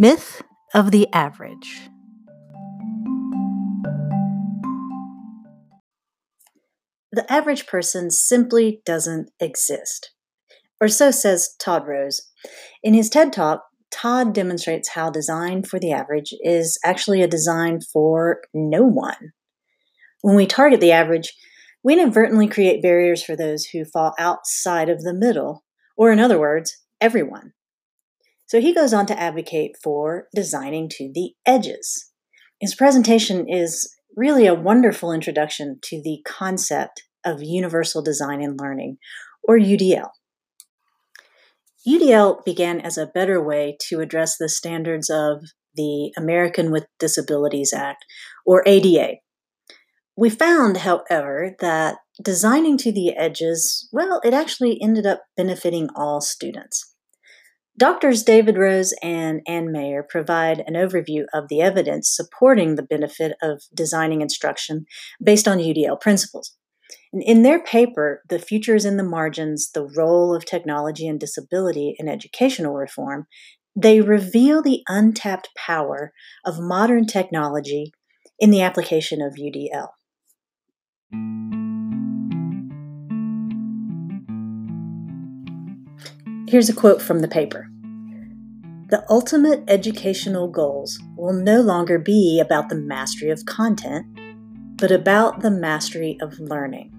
Myth of the average. The average person simply doesn't exist. Or so says Todd Rose. In his TED Talk, Todd demonstrates how design for the average is actually a design for no one. When we target the average, we inadvertently create barriers for those who fall outside of the middle, or in other words, everyone. So he goes on to advocate for designing to the edges. His presentation is really a wonderful introduction to the concept of universal design in learning, or UDL. UDL began as a better way to address the standards of the American with Disabilities Act, or ADA. We found, however, that designing to the edges, well, it actually ended up benefiting all students. Doctors David Rose and Anne Meyer provide an overview of the evidence supporting the benefit of designing instruction based on UDL principles. In their paper, The Future is in the Margins The Role of Technology and Disability in Educational Reform, they reveal the untapped power of modern technology in the application of UDL. Here's a quote from the paper The ultimate educational goals will no longer be about the mastery of content, but about the mastery of learning.